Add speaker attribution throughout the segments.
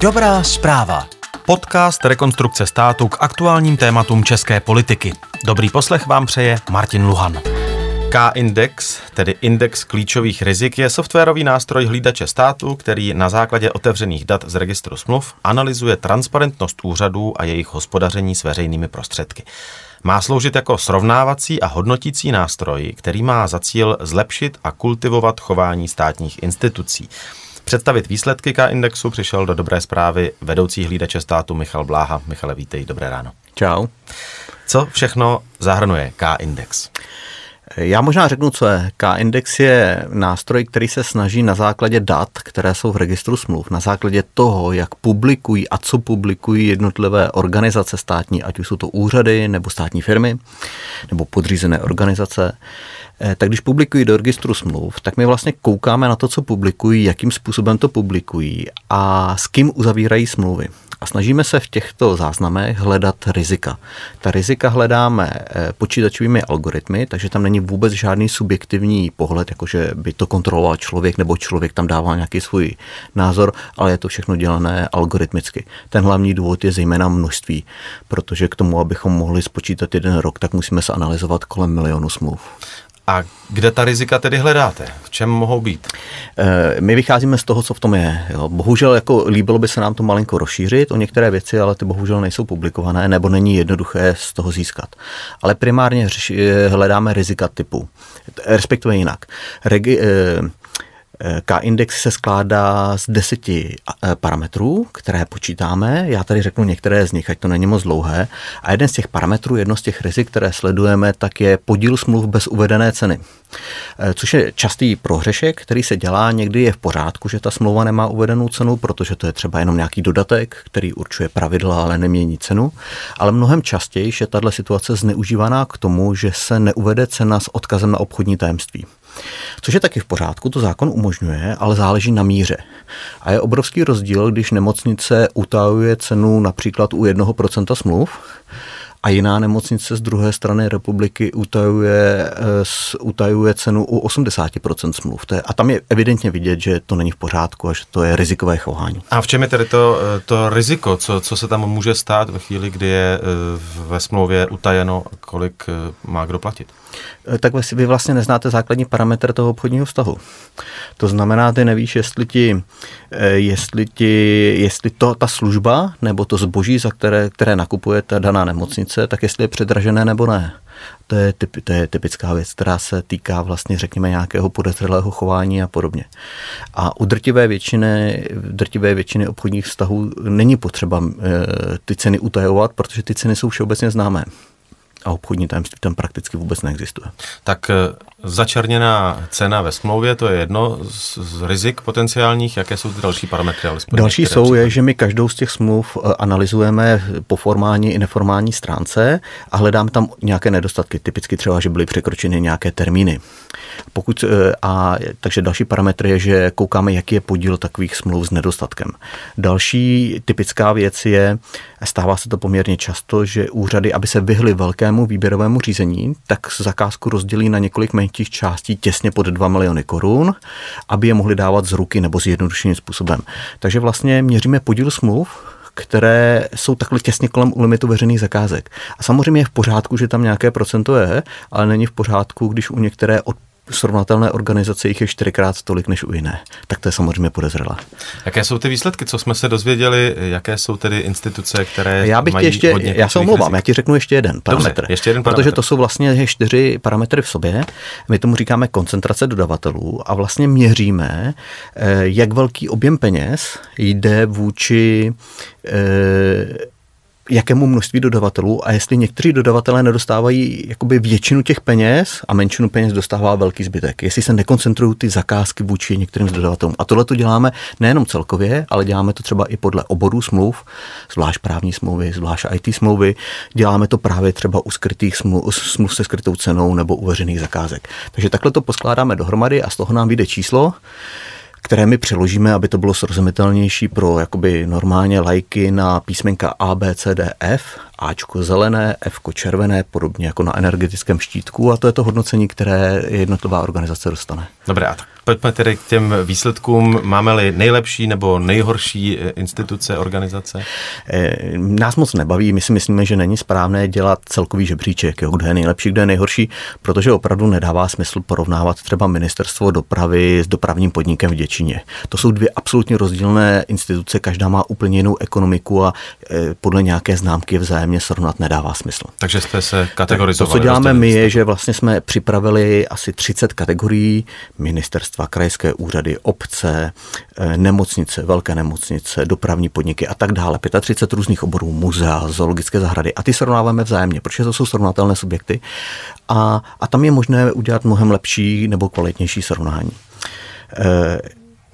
Speaker 1: Dobrá zpráva. Podcast Rekonstrukce státu k aktuálním tématům české politiky. Dobrý poslech vám přeje Martin Luhan. K-index, tedy index klíčových rizik, je softwarový nástroj hlídače státu, který na základě otevřených dat z registru smluv analyzuje transparentnost úřadů a jejich hospodaření s veřejnými prostředky. Má sloužit jako srovnávací a hodnotící nástroj, který má za cíl zlepšit a kultivovat chování státních institucí. Představit výsledky K-indexu přišel do dobré zprávy vedoucí hlídače státu Michal Bláha. Michale, vítej, dobré ráno.
Speaker 2: Čau.
Speaker 1: Co všechno zahrnuje K-index?
Speaker 2: Já možná řeknu, co je. K-index je nástroj, který se snaží na základě dat, které jsou v registru smluv, na základě toho, jak publikují a co publikují jednotlivé organizace státní, ať už jsou to úřady nebo státní firmy nebo podřízené organizace, eh, tak když publikují do registru smluv, tak my vlastně koukáme na to, co publikují, jakým způsobem to publikují a s kým uzavírají smlouvy. A snažíme se v těchto záznamech hledat rizika. Ta rizika hledáme eh, počítačovými algoritmy, takže tam není vůbec žádný subjektivní pohled, jakože by to kontroloval člověk nebo člověk tam dává nějaký svůj názor, ale je to všechno dělané algoritmicky. Ten hlavní důvod je zejména množství, protože k tomu, abychom mohli spočítat jeden rok, tak musíme se analyzovat kolem milionu smluv.
Speaker 1: A kde ta rizika tedy hledáte? V čem mohou být?
Speaker 2: Eh, my vycházíme z toho, co v tom je. Jo. Bohužel jako líbilo by se nám to malinko rozšířit o některé věci, ale ty bohužel nejsou publikované nebo není jednoduché z toho získat. Ale primárně eh, hledáme rizika typu, respektive jinak. Regi, eh, K-index se skládá z deseti eh, parametrů, které počítáme. Já tady řeknu některé z nich, ať to není moc dlouhé. A jeden z těch parametrů, jedno z těch rizik, které sledujeme, tak je podíl smluv bez uvedené ceny. Eh, což je častý prohřešek, který se dělá. Někdy je v pořádku, že ta smlouva nemá uvedenou cenu, protože to je třeba jenom nějaký dodatek, který určuje pravidla, ale nemění cenu. Ale mnohem častěji je tahle situace zneužívaná k tomu, že se neuvede cena s odkazem na obchodní tajemství. Což je taky v pořádku, to zákon umožňuje, ale záleží na míře. A je obrovský rozdíl, když nemocnice utajuje cenu například u 1% smluv, a jiná nemocnice z druhé strany republiky utajuje, eh, utajuje cenu u 80% smluv. To je, a tam je evidentně vidět, že to není v pořádku a že to je rizikové chování.
Speaker 1: A v čem je tedy to, eh, to riziko? Co, co se tam může stát ve chvíli, kdy je eh, ve smlouvě utajeno, kolik má kdo platit?
Speaker 2: Tak vy vlastně neznáte základní parametr toho obchodního vztahu. To znamená, ty nevíš, jestli ti, jestli ti, jestli to ta služba nebo to zboží, za které, které nakupuje ta daná nemocnice, nemocnice, tak jestli je předražené nebo ne. To je, typ, to je typická věc, která se týká vlastně, řekněme, nějakého podezřelého chování a podobně. A u drtivé většiny, drtivé většiny obchodních vztahů není potřeba e, ty ceny utajovat, protože ty ceny jsou všeobecně známé a obchodní tajemství tam prakticky vůbec neexistuje.
Speaker 1: Tak eh, začerněná cena ve smlouvě, to je jedno z, z rizik potenciálních, jaké jsou ty další parametry?
Speaker 2: Další jsou, příklad? je, že my každou z těch smluv eh, analyzujeme po formální i neformální stránce a hledáme tam nějaké nedostatky, typicky třeba, že byly překročeny nějaké termíny. Pokud, eh, a, takže další parametr je, že koukáme, jaký je podíl takových smluv s nedostatkem. Další typická věc je, stává se to poměrně často, že úřady, aby se vyhly velkému výběrovému řízení, tak zakázku rozdělí na několik menších částí těsně pod 2 miliony korun, aby je mohli dávat z ruky nebo zjednodušeným způsobem. Takže vlastně měříme podíl smluv, které jsou takhle těsně kolem limitu veřejných zakázek. A samozřejmě je v pořádku, že tam nějaké procento je, ale není v pořádku, když u některé od srovnatelné organizace jich je čtyřikrát tolik než u jiné. Tak to je samozřejmě podezřelé.
Speaker 1: Jaké jsou ty výsledky, co jsme se dozvěděli, jaké jsou tedy instituce, které
Speaker 2: já bych
Speaker 1: mají
Speaker 2: ještě, hodně Já se omlouvám, já ti řeknu ještě jeden parametr. Dobře,
Speaker 1: ještě jeden parametr.
Speaker 2: Protože to jsou vlastně čtyři parametry v sobě. My tomu říkáme koncentrace dodavatelů a vlastně měříme, eh, jak velký objem peněz jde vůči eh, jakému množství dodavatelů a jestli někteří dodavatelé nedostávají jakoby většinu těch peněz a menšinu peněz dostává velký zbytek. Jestli se nekoncentrují ty zakázky vůči některým z dodavatelům. A tohle to děláme nejenom celkově, ale děláme to třeba i podle oborů smluv, zvlášť právní smlouvy, zvlášť IT smlouvy. Děláme to právě třeba u skrytých smluv, smluv se skrytou cenou nebo u veřejných zakázek. Takže takhle to poskládáme dohromady a z toho nám vyjde číslo, které my přeložíme, aby to bylo srozumitelnější pro jakoby normálně lajky na písmenka A, B, C, D, F Ačko zelené, F červené, podobně jako na energetickém štítku a to je to hodnocení, které jednotlivá organizace dostane.
Speaker 1: Dobrá, tak pojďme tedy k těm výsledkům. Máme-li nejlepší nebo nejhorší eh, instituce, organizace?
Speaker 2: Eh, nás moc nebaví, my si myslíme, že není správné dělat celkový žebříček, jo, kdo je nejlepší, kdo je nejhorší, protože opravdu nedává smysl porovnávat třeba ministerstvo dopravy s dopravním podnikem v Děčíně. To jsou dvě absolutně rozdílné instituce, každá má úplně jinou ekonomiku a eh, podle nějaké známky vzájemně srovnat nedává smysl.
Speaker 1: Takže jste se kategorizovali.
Speaker 2: To, co děláme my, je, že vlastně jsme připravili asi 30 kategorií ministerstva krajské úřady, obce, eh, nemocnice, velké nemocnice, dopravní podniky a tak dále. 35 různých oborů, muzea, zoologické zahrady a ty srovnáváme vzájemně, protože to jsou srovnatelné subjekty a, a tam je možné udělat mnohem lepší nebo kvalitnější srovnání.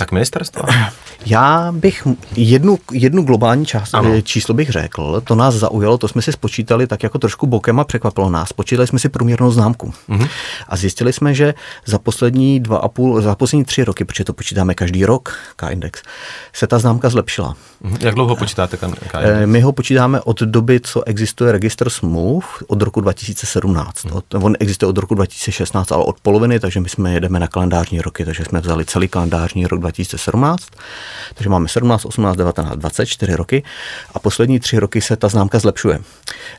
Speaker 1: Eh, tak ministerstva?
Speaker 2: Já bych jednu, jednu globální část, ano. číslo bych řekl, to nás zaujalo, to jsme si spočítali tak jako trošku bokem a překvapilo nás. Spočítali jsme si průměrnou známku uh-huh. a zjistili jsme, že za poslední dva a půl, za poslední tři roky, protože to počítáme každý rok, K-index, se ta známka zlepšila.
Speaker 1: Uh-huh. Jak dlouho počítáte K-index?
Speaker 2: Eh, my ho počítáme od doby, co existuje registr smluv, od roku 2017. Uh-huh. Od, on existuje od roku 2016, ale od poloviny, takže my jsme jedeme na kalendářní roky, takže jsme vzali celý kalendářní rok 2017 takže máme 17, 18, 19, 24 roky a poslední tři roky se ta známka zlepšuje.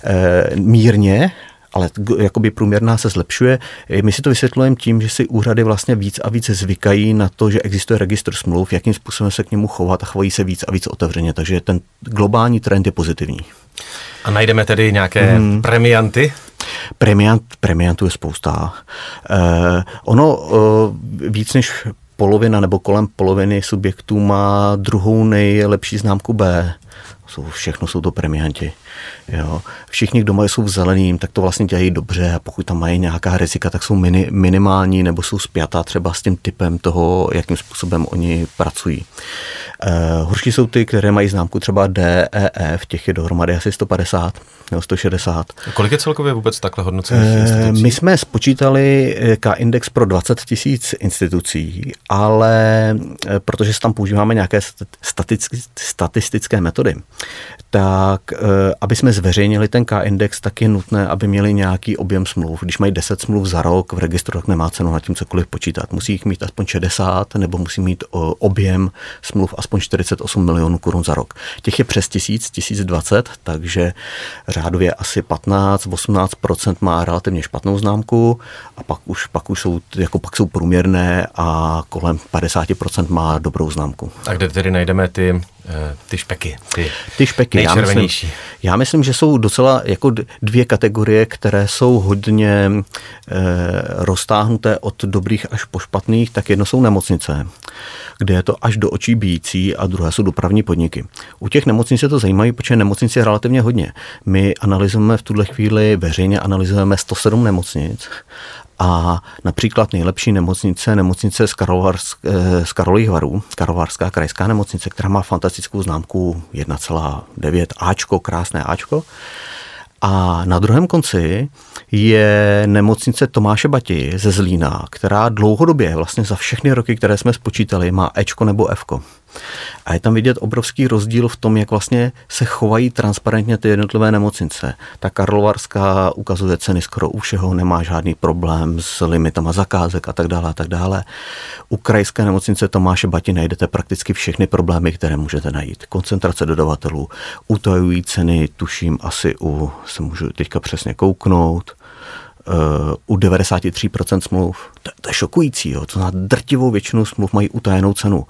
Speaker 2: E, mírně, ale jakoby průměrná se zlepšuje. My si to vysvětlujeme tím, že si úřady vlastně víc a víc zvykají na to, že existuje registr smluv, jakým způsobem se k němu chovat a chovají se víc a víc otevřeně. Takže ten globální trend je pozitivní.
Speaker 1: A najdeme tedy nějaké hmm. premianty?
Speaker 2: Premiant, premiantů je spousta. Eh, ono eh, víc než polovina nebo kolem poloviny subjektů má druhou nejlepší známku B. Jsou, všechno jsou to premianti. Jo. Všichni, kdo mají, jsou v zeleným, tak to vlastně dělají dobře a pokud tam mají nějaká rizika, tak jsou mini, minimální nebo jsou spjatá třeba s tím typem toho, jakým způsobem oni pracují. Uh, horší jsou ty, které mají známku třeba D, E, těch je dohromady asi 150 nebo 160.
Speaker 1: A kolik je celkově vůbec takhle hodnocených uh,
Speaker 2: My jsme spočítali eh, K-index pro 20 tisíc institucí, ale protože tam používáme nějaké statistické metody, tak aby jsme zveřejnili ten K-index, tak je nutné, aby měli nějaký objem smluv. Když mají 10 smluv za rok v registru, tak nemá cenu na tím cokoliv počítat. Musí jich mít aspoň 60 nebo musí mít objem smluv aspoň 48 milionů korun za rok. Těch je přes 1000, 1020, takže řádově asi 15-18% má relativně špatnou známku a pak už, pak už jsou, jako pak jsou průměrné a kolem 50% má dobrou známku.
Speaker 1: A kde tedy najdeme ty Eh, ty špeky, ty,
Speaker 2: ty špeky, já myslím, já myslím, že jsou docela jako dvě kategorie, které jsou hodně e, roztáhnuté od dobrých až po špatných, tak jedno jsou nemocnice, kde je to až do očí bíjící a druhé jsou dopravní podniky. U těch nemocnic je to zajímavé, protože nemocnic je relativně hodně. My analyzujeme v tuhle chvíli, veřejně analyzujeme 107 nemocnic a například nejlepší nemocnice, nemocnice z, Karlovarsk, eh, z Karlových varů, Karlovarská krajská nemocnice, která má fantastickou známku 1,9 Ačko, krásné Ačko. A na druhém konci je nemocnice Tomáše Bati ze Zlína, která dlouhodobě, vlastně za všechny roky, které jsme spočítali, má Ečko nebo Fko. A je tam vidět obrovský rozdíl v tom, jak vlastně se chovají transparentně ty jednotlivé nemocnice. Ta Karlovarská ukazuje ceny skoro u všeho, nemá žádný problém s limitama zakázek a tak dále a tak dále. U krajské nemocnice Tomáše Bati najdete prakticky všechny problémy, které můžete najít. Koncentrace dodavatelů, utajují ceny, tuším asi u, se můžu teďka přesně kouknout, u 93% smluv. To, to je šokující, jo. to na drtivou většinu smluv mají utajenou cenu.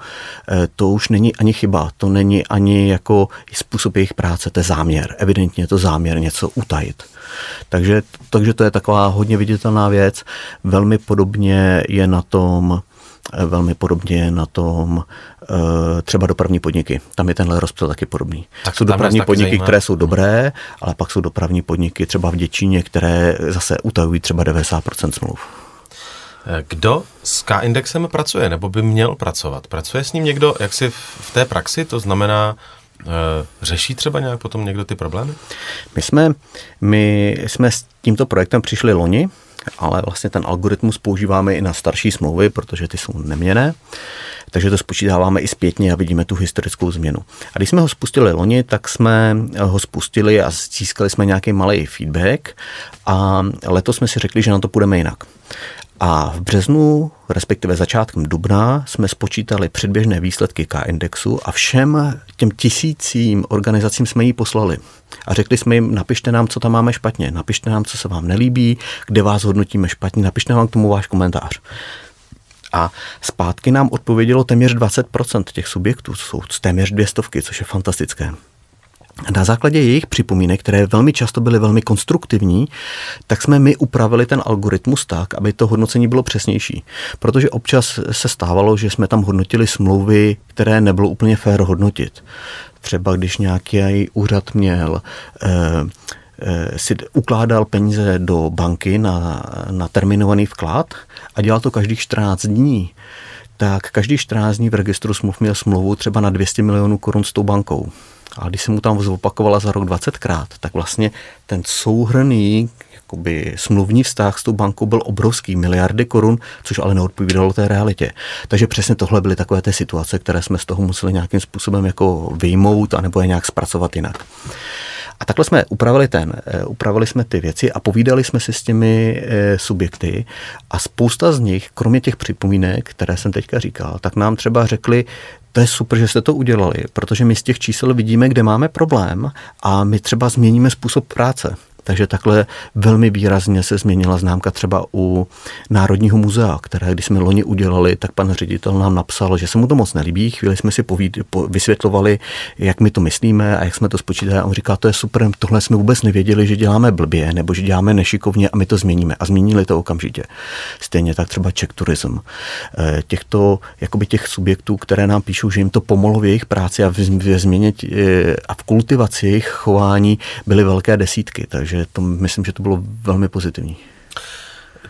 Speaker 2: E, to už není ani chyba, to není ani jako způsob jejich práce, to je záměr. Evidentně je to záměr něco utajit. Takže, takže to je taková hodně viditelná věc. Velmi podobně je na tom velmi podobně na tom eh, třeba dopravní podniky. Tam je tenhle rozptyl taky podobný. Tak jsou dopravní podniky, zajímá. které jsou dobré, ale pak jsou dopravní podniky třeba v Děčíně, které zase utajují třeba 90% smluv.
Speaker 1: Eh, kdo s K-indexem pracuje, nebo by měl pracovat? Pracuje s ním někdo jaksi v té praxi, to znamená, řeší třeba nějak potom někdo ty problémy?
Speaker 2: My jsme, my jsme s tímto projektem přišli loni, ale vlastně ten algoritmus používáme i na starší smlouvy, protože ty jsou neměné. Takže to spočítáváme i zpětně a vidíme tu historickou změnu. A když jsme ho spustili loni, tak jsme ho spustili a získali jsme nějaký malý feedback a letos jsme si řekli, že na to půjdeme jinak. A v březnu, respektive začátkem dubna, jsme spočítali předběžné výsledky K-indexu a všem těm tisícím organizacím jsme ji poslali. A řekli jsme jim, napište nám, co tam máme špatně, napište nám, co se vám nelíbí, kde vás hodnotíme špatně, napište nám k tomu váš komentář. A zpátky nám odpovědělo téměř 20% těch subjektů, jsou téměř dvě stovky, což je fantastické. Na základě jejich připomínek, které velmi často byly velmi konstruktivní, tak jsme my upravili ten algoritmus tak, aby to hodnocení bylo přesnější. Protože občas se stávalo, že jsme tam hodnotili smlouvy, které nebylo úplně fér hodnotit. Třeba když nějaký úřad měl eh, eh, si ukládal peníze do banky na, na terminovaný vklad a dělal to každých 14 dní, tak každý 14 dní v registru smluv měl smlouvu třeba na 200 milionů korun s tou bankou. A když se mu tam zopakovala za rok 20krát, tak vlastně ten souhrný jakoby smluvní vztah s tou bankou byl obrovský, miliardy korun, což ale neodpovídalo té realitě. Takže přesně tohle byly takové ty situace, které jsme z toho museli nějakým způsobem jako vyjmout anebo je nějak zpracovat jinak. A takhle jsme upravili ten, eh, upravili jsme ty věci a povídali jsme si s těmi eh, subjekty a spousta z nich, kromě těch připomínek, které jsem teďka říkal, tak nám třeba řekli, to je super, že jste to udělali, protože my z těch čísel vidíme, kde máme problém a my třeba změníme způsob práce. Takže takhle velmi výrazně se změnila známka třeba u Národního muzea, které když jsme loni udělali, tak pan ředitel nám napsal, že se mu to moc nelíbí. Chvíli jsme si povíd, po, vysvětlovali, jak my to myslíme a jak jsme to spočítali. A on říká, to je super, tohle jsme vůbec nevěděli, že děláme blbě nebo že děláme nešikovně a my to změníme. A změnili to okamžitě. Stejně tak třeba Czech Tourism. Eh, těchto jakoby těch subjektů, které nám píšou, že jim to pomohlo v jejich práci a v změně eh, a v kultivaci jejich chování byly velké desítky. Takže takže to myslím, že to bylo velmi pozitivní.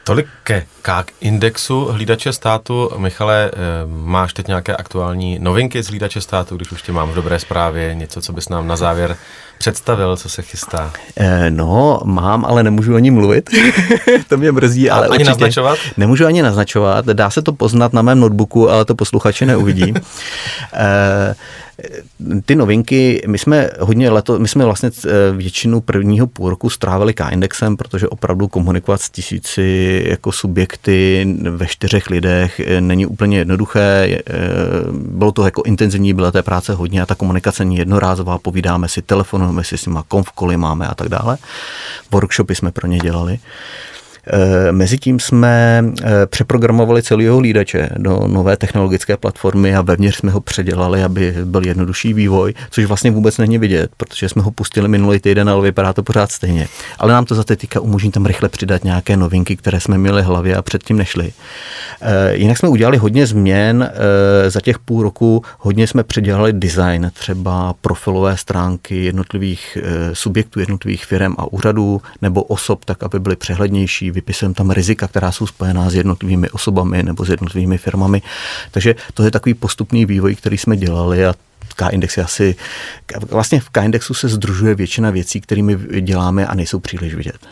Speaker 1: Tolik ke KAK indexu hlídače státu. Michale, eh, máš teď nějaké aktuální novinky z hlídače státu, když už tě mám v dobré zprávě, něco, co bys nám na závěr představil, co se chystá?
Speaker 2: Eh, no, mám, ale nemůžu ani mluvit. to mě mrzí, ale
Speaker 1: Ani určitě naznačovat?
Speaker 2: Nemůžu ani naznačovat. Dá se to poznat na mém notebooku, ale to posluchači neuvidí. eh, ty novinky, my jsme hodně leto, my jsme vlastně eh, většinu prvního půl roku strávili K-indexem, protože opravdu komunikovat s tisíci jako subjekty ve čtyřech lidech eh, není úplně jednoduché. Eh, bylo to jako intenzivní, byla té práce hodně a ta komunikace není jednorázová, povídáme si, telefonujeme si s nima, konfkoly máme a tak dále. Workshopy jsme pro ně dělali. Eh, Mezitím jsme eh, přeprogramovali celého hlídače do nové technologické platformy a vevnitř jsme ho předělali, aby byl jednodušší vývoj, což vlastně vůbec není vidět, protože jsme ho pustili minulý týden, ale vypadá to pořád stejně. Ale nám to za teďka umožní tam rychle přidat nějaké novinky, které jsme měli v hlavě a předtím nešli. Eh, jinak jsme udělali hodně změn za těch půl roku, hodně jsme předělali design, třeba profilové stránky jednotlivých subjektů, jednotlivých firm a úřadů nebo osob, tak aby byly přehlednější, vypisujeme tam rizika, která jsou spojená s jednotlivými osobami nebo s jednotlivými firmami. Takže to je takový postupný vývoj, který jsme dělali a K-index je asi, vlastně v K-indexu se združuje většina věcí, kterými děláme a nejsou příliš vidět.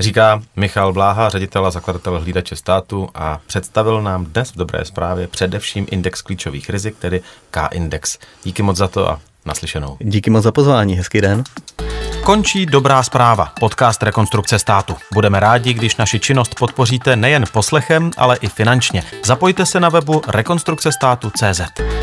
Speaker 1: Říká Michal Bláha, ředitel a zakladatel hlídače státu a představil nám dnes v dobré zprávě především index klíčových rizik, tedy K-index. Díky moc za to a naslyšenou.
Speaker 2: Díky moc za pozvání, hezký den.
Speaker 1: Končí Dobrá zpráva, podcast Rekonstrukce státu. Budeme rádi, když naši činnost podpoříte nejen poslechem, ale i finančně. Zapojte se na webu rekonstrukcestátu.cz.